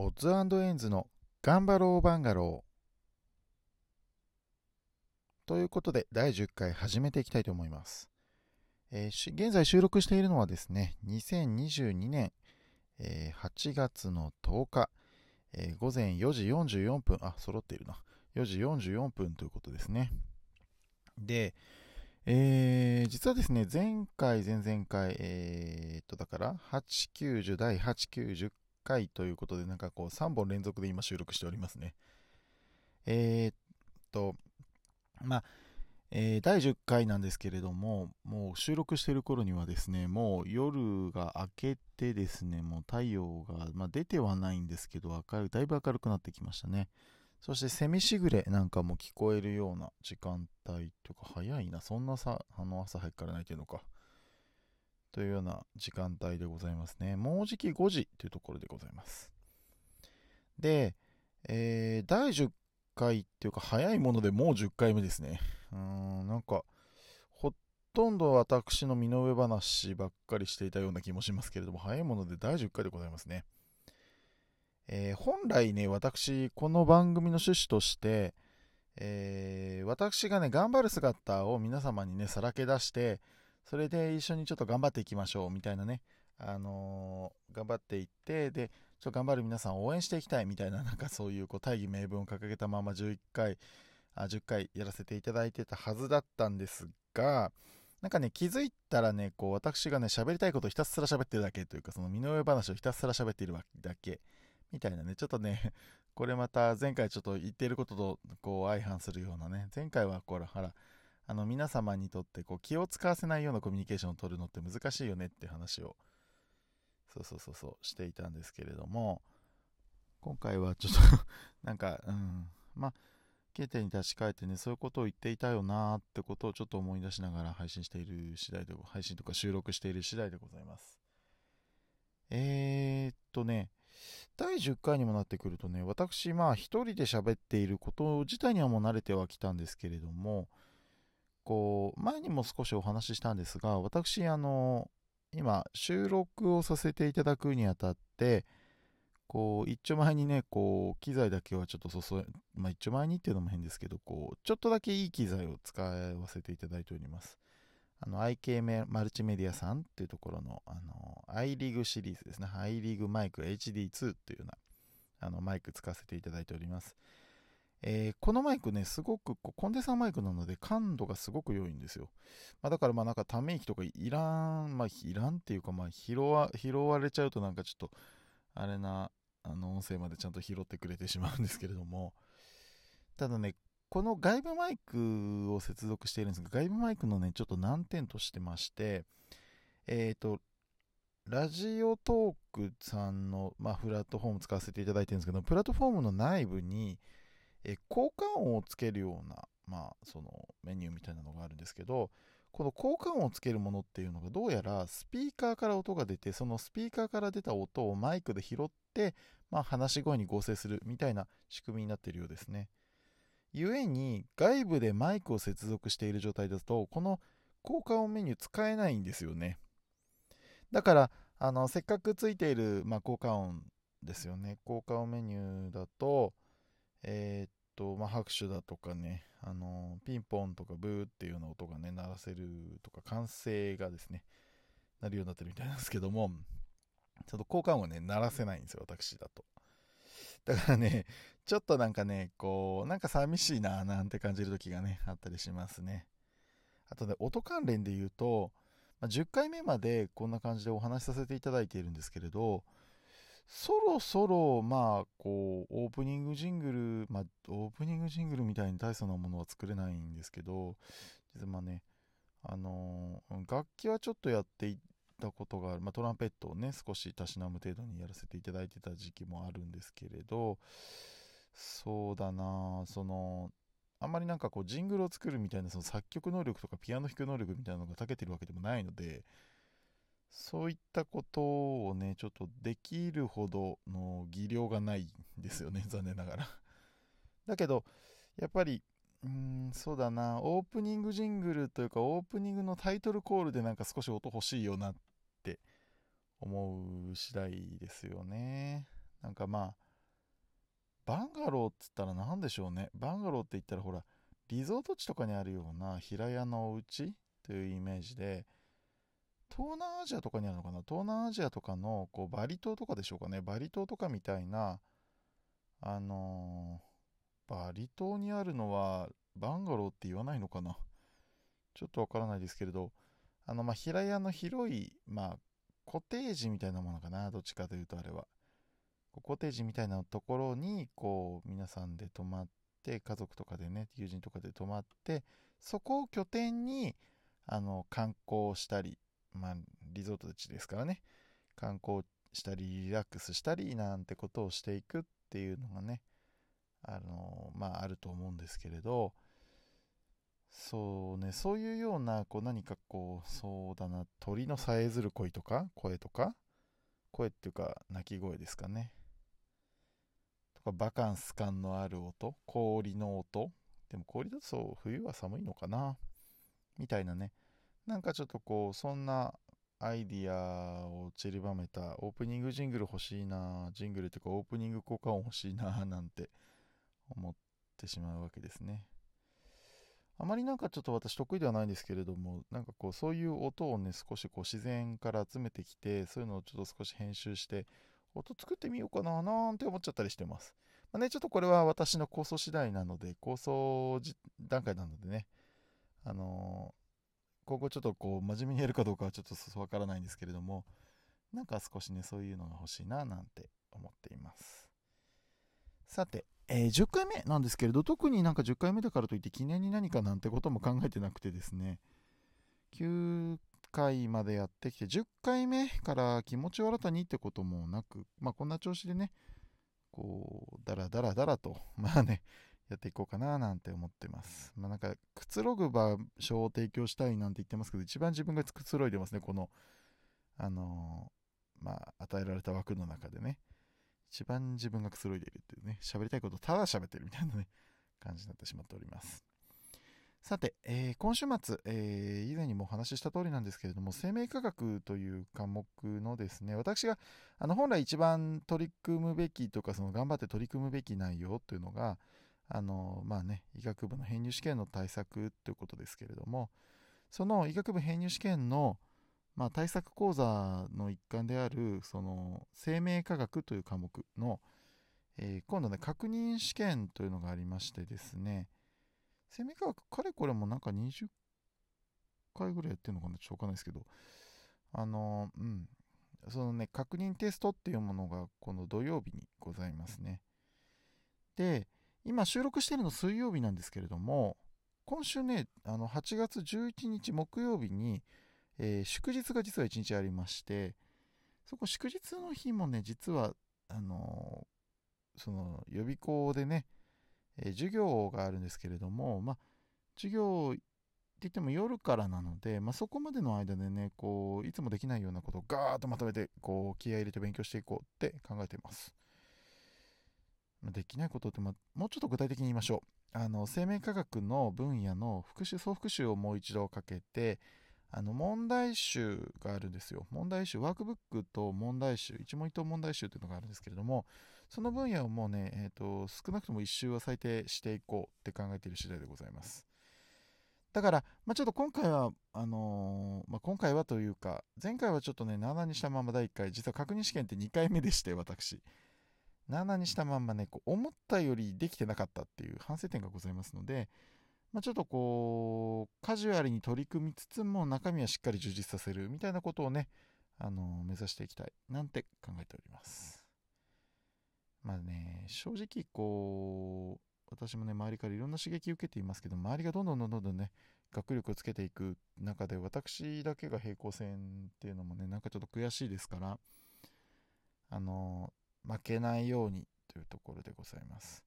オッズエンズの頑張ろうバンガロー。ということで、第10回始めていきたいと思います。えー、現在収録しているのはですね、2022年、えー、8月の10日、えー、午前4時44分、あ、揃っているな。4時44分ということですね。で、えー、実はですね、前回、前々回、えー、っと、だから、8、90、第8、9、10回ということで、なんかこう、3本連続で今収録しておりますね。えー、っと、まあ、えー、第10回なんですけれども、もう収録してる頃にはですね、もう夜が明けてですね、もう太陽が、まあ、出てはないんですけど、明るい、だいぶ明るくなってきましたね。そしてセミしぐれなんかも聞こえるような時間帯とか早いな、そんなさ、あの朝早くから泣いてるのか。というような時間帯でございますね。もうじき5時というところでございます。で、えー、第10回っていうか早いものでもう10回目ですね。うーん、なんか、ほとんど私の身の上話ばっかりしていたような気もしますけれども、早いもので第10回でございますね。えー、本来ね、私、この番組の趣旨として、えー、私がね、頑張る姿を皆様にね、さらけ出して、それで一緒にちょっと頑張っていきましょう、みたいなね、あのー、頑張っていって、で、ちょっと頑張る皆さんを応援していきたいみたいな、なんかそういうこう大義名分を掲げたまま11回、あ10回やらせていただいてたはずだったんですが、なんかね、気づいたらね、こう、私がね、喋りたいことをひたすら喋ってるだけというか、その身の上話をひたすら喋っているだけみたいなね、ちょっとね、これまた前回ちょっと言っていることとこう相反するようなね、前回はこれ、ほら、あの皆様にとってこう気を使わせないようなコミュニケーションを取るのって難しいよねって話を、そうそうそうそう、していたんですけれども、今回はちょっと なんか、うん、まあ、経点に立ち返ってね、そういうことを言っていたよなーってことをちょっと思い出しながら配信している次第で、配信とか収録している次第でございます。えー、っとね、第10回にもなってくるとね、私、まあ一人で喋っていること自体にはもう慣れてはきたんですけれども、こう、前にも少しお話ししたんですが、私、あの、今、収録をさせていただくにあたって、こう、一丁前にね、こう、機材だけはちょっと注い、まあ一丁前にっていうのも変ですけど、こう、ちょっとだけいい機材を使わせていただいております。あの、IK マルチメディアさんっていうところの、あの、i リーグシリーズですね。i リーグマイク HD2 っていうような、あの、マイク使わせていただいております。えー、このマイクね、すごくこうコンデンサーマイクなので感度がすごく良いんですよ。まあ、だからまあなんかため息とかいらん、まあいらんっていうかまあ拾わ拾われちゃうとなんかちょっとあれなあの音声までちゃんと拾ってくれてしまうんですけれども、ただね、この外部マイクを接続しているんですが、外部マイクのね、ちょっと難点としてまして、えっ、ー、と、ラジオトークさんの、まあ、プラットフォーム使わせていただいてるんですけど、プラットフォームの内部に、え効果音をつけるような、まあ、そのメニューみたいなのがあるんですけど、この効果音をつけるものっていうのがどうやらスピーカーから音が出て、そのスピーカーから出た音をマイクで拾って、まあ、話し声に合成するみたいな仕組みになっているようですね。故に外部でマイクを接続している状態だとこの効果音メニュー使えないんですよねだからあのせっかくついている、まあ、効果音ですよね効果音メニューだとえー、っと、まあ、拍手だとかねあのピンポンとかブーっていうような音がね鳴らせるとか歓声がですねなるようになってるみたいなんですけどもちょっと効果音はね鳴らせないんですよ私だとだからね、ちょっとなんかね、こう、なんか寂しいな、なんて感じる時がね、あったりしますね。あとね、音関連で言うと、まあ、10回目までこんな感じでお話しさせていただいているんですけれど、そろそろ、まあ、こう、オープニングジングル、まあ、オープニングジングルみたいに大層なものは作れないんですけど、実はまあね、あのー、楽器はちょっとやっていたことがある、まあ、トランペットをね少したしなむ程度にやらせていただいてた時期もあるんですけれどそうだな。そのあんまりなんかこうジングルを作るみたいなその作曲能力とかピアノ弾く能力みたいなのが長けてるわけでもないのでそういったことをねちょっとできるほどの技量がないんですよね 残念ながらだけどやっぱりうん、そうだな。オープニングジングルというか、オープニングのタイトルコールでなんか少し音欲しいよなって思う次第ですよね。なんかまあ、バンガローっつったら何でしょうね。バンガローって言ったらほら、リゾート地とかにあるような平屋のお家というイメージで、東南アジアとかにあるのかな？東南アジアとかのこうバリ島とかでしょうかね。バリ島とかみたいな、あのー、バリ島にあるのはバンガローって言わないのかな？ちょっとわからないですけれど、あの、まあ、平屋の広い、まあ、コテージみたいなものかな？どっちかというとあれは。コテージみたいなところに、こう、皆さんで泊まって、家族とかでね、友人とかで泊まって、そこを拠点に、あの、観光したり、まあ、リゾート地ですからね、観光したり、リラックスしたり、なんてことをしていくっていうのがね、あの、まあ、あると思うんですけれど、そうね、そういうような、こう何かこう、そうだな、鳥のさえずる声とか、声とか、声っていうか、鳴き声ですかね。とか、バカンス感のある音、氷の音。でも氷だとそう、冬は寒いのかな？みたいなね。なんかちょっとこう、そんなアイディアを散りばめたオープニングジングル欲しいな、ジングルっていうかオープニング効果音欲しいな、なんて思ってしまうわけですね。あまりなんかちょっと私得意ではないんですけれども、なんかこうそういう音をね、少しこう自然から集めてきて、そういうのをちょっと少し編集して、音作ってみようかななんて思っちゃったりしてます。まあね、ちょっとこれは私の構想次第なので、構想段階なのでね、あの、今後ちょっとこう真面目にやるかどうかはちょっとわからないんですけれども、なんか少しね、そういうのが欲しいななんて思っています。さて、えー、10回目なんですけれど、特になんか10回目だからといって記念に何かなんてことも考えてなくてですね、9回までやってきて、10回目から気持ちを新たにってこともなく、まあこんな調子でね、こう、だらだらだらと、まあね、やっていこうかななんて思ってます。まあなんか、くつろぐ場所を提供したいなんて言ってますけど、一番自分がくつろいでますね、この、あのー、まあ、与えられた枠の中でね。一番自分がくつろいでいるっていうね、喋りたいことただ喋ってるみたいなね、感じになってしまっております。さて、えー、今週末、えー、以前にもお話しした通りなんですけれども、生命科学という科目のですね、私があの本来一番取り組むべきとか、その頑張って取り組むべき内容というのが、あの、まあね、医学部の編入試験の対策ということですけれども、その医学部編入試験の、まあ、対策講座の一環であるその生命科学という科目の、えー、今度ね確認試験というのがありましてですね生命科学かれこれもなんか20回ぐらいやってるのかなちょっとわかんないですけどあのうん。そのね確認テストっていうものがこの土曜日にございますね。で今収録しているの水曜日なんですけれども今週ねあの8月11日木曜日にえー、祝日が実は1日ありまして、そこ祝日の日もね、実は、あのー、その予備校でね、えー、授業があるんですけれども、まあ、授業って言っても夜からなので、まあ、そこまでの間でね、こう、いつもできないようなことをガーッとまとめて、こう、気合入れて勉強していこうって考えています。できないことって、ま、もうちょっと具体的に言いましょう。あの、生命科学の分野の復習、総復習をもう一度かけて、あの問題集があるんですよ。問題集、ワークブックと問題集、一問一答問題集というのがあるんですけれども、その分野をもうね、えーと、少なくとも1周は最低していこうって考えている次第でございます。だから、まあ、ちょっと今回は、あのー、まあ、今回はというか、前回はちょっとね、7にしたまま第1回、実は確認試験って2回目でして、私。7にしたまんまね、こう思ったよりできてなかったっていう反省点がございますので、まあ、ちょっとこう、カジュアルに取り組みつつも中身はしっかり充実させるみたいなことをね、あの目指していきたいなんて考えております。まあね、正直こう、私もね、周りからいろんな刺激を受けていますけど、周りがどんどんどんどんね、学力をつけていく中で、私だけが平行線っていうのもね、なんかちょっと悔しいですから、あの、負けないようにというところでございます。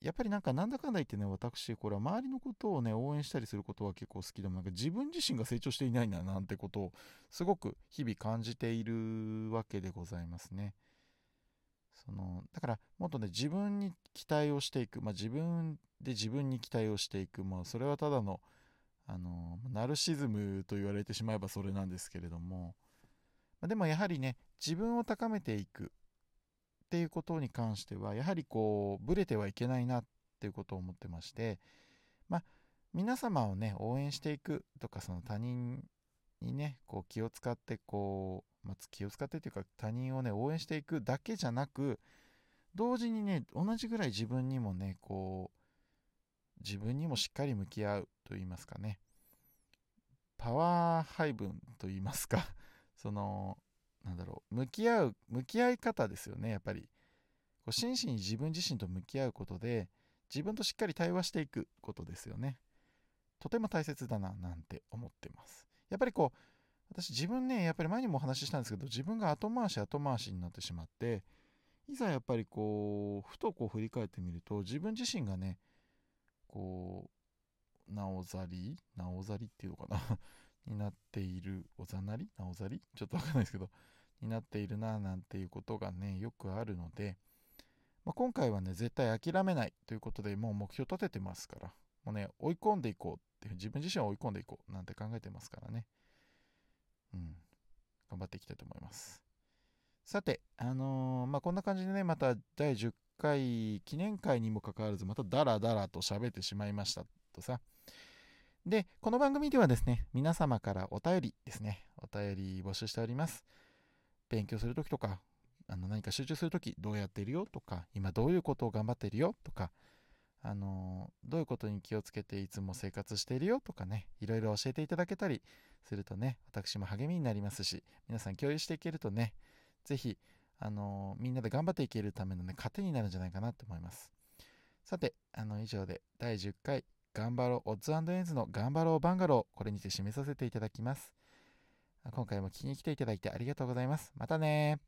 やっぱりなんかなんだかんだ言ってね、私、これは周りのことをね、応援したりすることは結構好きでも、なんか自分自身が成長していないな、なんてことを、すごく日々感じているわけでございますね。その、だから、もっとね、自分に期待をしていく、まあ自分で自分に期待をしていく、まあそれはただの、あの、ナルシズムと言われてしまえばそれなんですけれども、ま、でもやはりね、自分を高めていくっていうことに関してはやはりこうブレてはいけないなっていうことを思ってましてまあ皆様をね応援していくとかその他人にねこう気を使ってこう、まあ、気を使ってというか他人をね応援していくだけじゃなく同時にね同じぐらい自分にもねこう自分にもしっかり向き合うと言いますかねパワー配分と言いますかそのなんだろう向き合う向き合い方ですよねやっぱり。こう真摯に自分自身と向き合うことで自分としっかり対話していくことですよね。とても大切だななんて思ってます。やっぱりこう私自分ねやっぱり前にもお話ししたんですけど自分が後回し後回しになってしまっていざやっぱりこうふとこう振り返ってみると自分自身がねこうなおざりなおざりっていうのかな。になっているおざなり？なおざり？ちょっとわかんないですけど。になっているななんていうことがねよくあるので、まあ、今回はね絶対諦めないということでもう目標立ててますから。もうね追い込んでいこうっていう自分自身を追い込んでいこうなんて考えてますからね。うん。頑張っていきたいと思います。さてあのー、まあこんな感じでねまた第10回記念会にもかかわらずまたダラダラと喋ってしまいましたとさ。で、この番組ではですね、皆様からお便りですね、お便り募集しております。勉強するときとか、あの何か集中するとき、どうやってるよ？とか、今どういうことを頑張っているよ？とか、あのどういうことに気をつけていつも生活しているよ？とかね、いろいろ教えていただけたりするとね、私も励みになりますし、皆さん共有していけるとね、ぜひ、あのみんなで頑張っていけるためのね、糧になるんじゃないかなと思います。さて、あの、以上で第10回頑張ろう、オッズエンズの頑張ろうバンガロー、これにて締めさせていただきます。今回も聞きに来ていただいてありがとうございます。またね